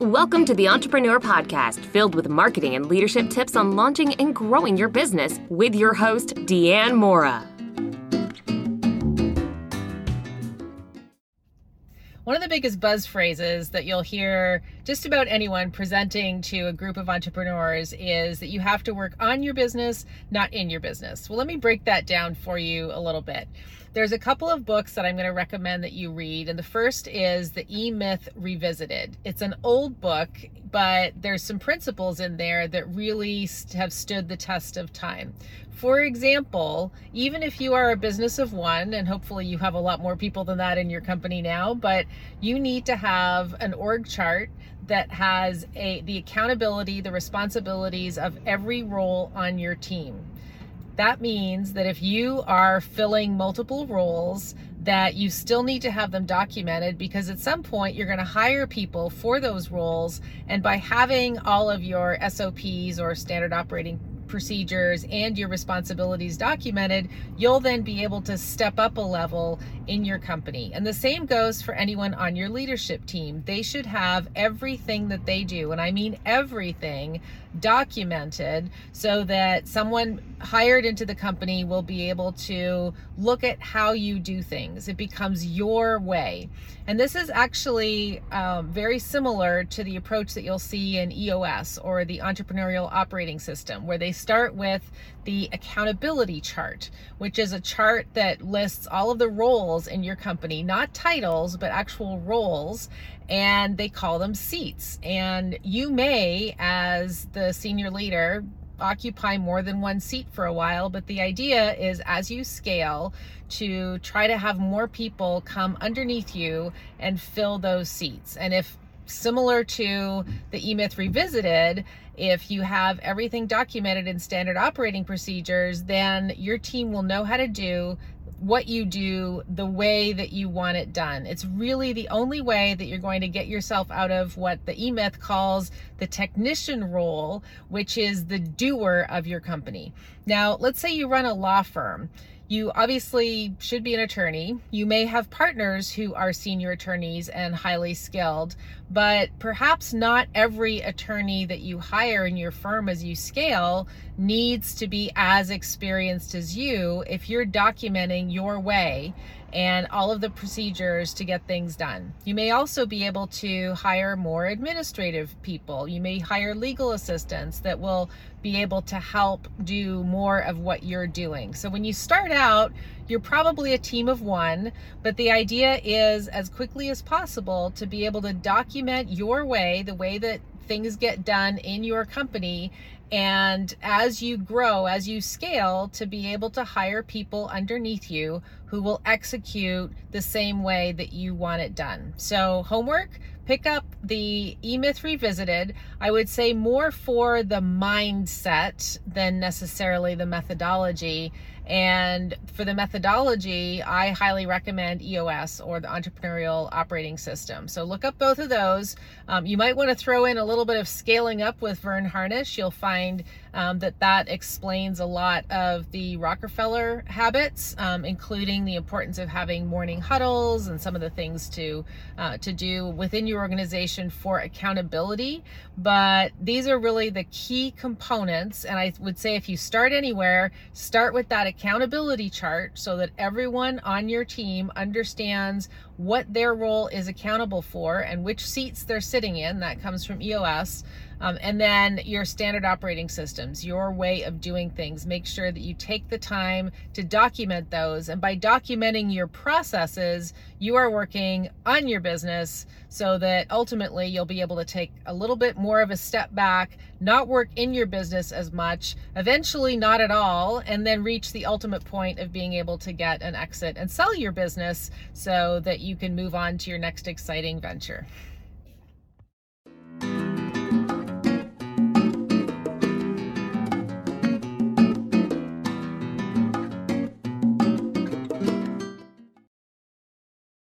Welcome to the Entrepreneur Podcast, filled with marketing and leadership tips on launching and growing your business with your host, Diane Mora. One of the biggest buzz phrases that you'll hear just about anyone presenting to a group of entrepreneurs is that you have to work on your business, not in your business. Well, let me break that down for you a little bit. There's a couple of books that I'm going to recommend that you read, and the first is The E Myth Revisited. It's an old book, but there's some principles in there that really have stood the test of time. For example, even if you are a business of one, and hopefully you have a lot more people than that in your company now, but you need to have an org chart that has a the accountability, the responsibilities of every role on your team. That means that if you are filling multiple roles, that you still need to have them documented because at some point you're going to hire people for those roles. And by having all of your SOPs or standard operating procedures and your responsibilities documented, you'll then be able to step up a level in your company. And the same goes for anyone on your leadership team. They should have everything that they do, and I mean everything, documented so that someone hired into the company will be able to look at how you do things. It becomes your way. And this is actually um, very similar to the approach that you'll see in EOS or the Entrepreneurial Operating System, where they start with the accountability chart, which is a chart that lists all of the roles in your company, not titles, but actual roles, and they call them seats. And you may, as the senior leader, occupy more than one seat for a while, but the idea is as you scale to try to have more people come underneath you and fill those seats. And if similar to the eMyth Revisited, if you have everything documented in standard operating procedures, then your team will know how to do what you do the way that you want it done. It's really the only way that you're going to get yourself out of what the eMyth calls the technician role, which is the doer of your company. Now, let's say you run a law firm you obviously should be an attorney. You may have partners who are senior attorneys and highly skilled, but perhaps not every attorney that you hire in your firm as you scale needs to be as experienced as you if you're documenting your way and all of the procedures to get things done. You may also be able to hire more administrative people. You may hire legal assistants that will be able to help do more of what you're doing. So when you start out, you're probably a team of one, but the idea is as quickly as possible to be able to document your way, the way that things get done in your company and as you grow, as you scale, to be able to hire people underneath you who will execute the same way that you want it done. So, homework pick up the E Myth Revisited. I would say more for the mindset than necessarily the methodology. And for the methodology, I highly recommend EOS or the Entrepreneurial Operating System. So look up both of those. Um, you might want to throw in a little bit of scaling up with Verne Harnish. You'll find um, that that explains a lot of the Rockefeller habits, um, including the importance of having morning huddles and some of the things to uh, to do within your organization for accountability. But these are really the key components, and I would say if you start anywhere, start with that accountability chart so that everyone on your team understands what their role is accountable for and which seats they're sitting in. That comes from EOS. Um, and then your standard operating systems, your way of doing things. Make sure that you take the time to document those. And by documenting your processes, you are working on your business so that ultimately you'll be able to take a little bit more of a step back, not work in your business as much, eventually not at all, and then reach the ultimate point of being able to get an exit and sell your business so that you can move on to your next exciting venture.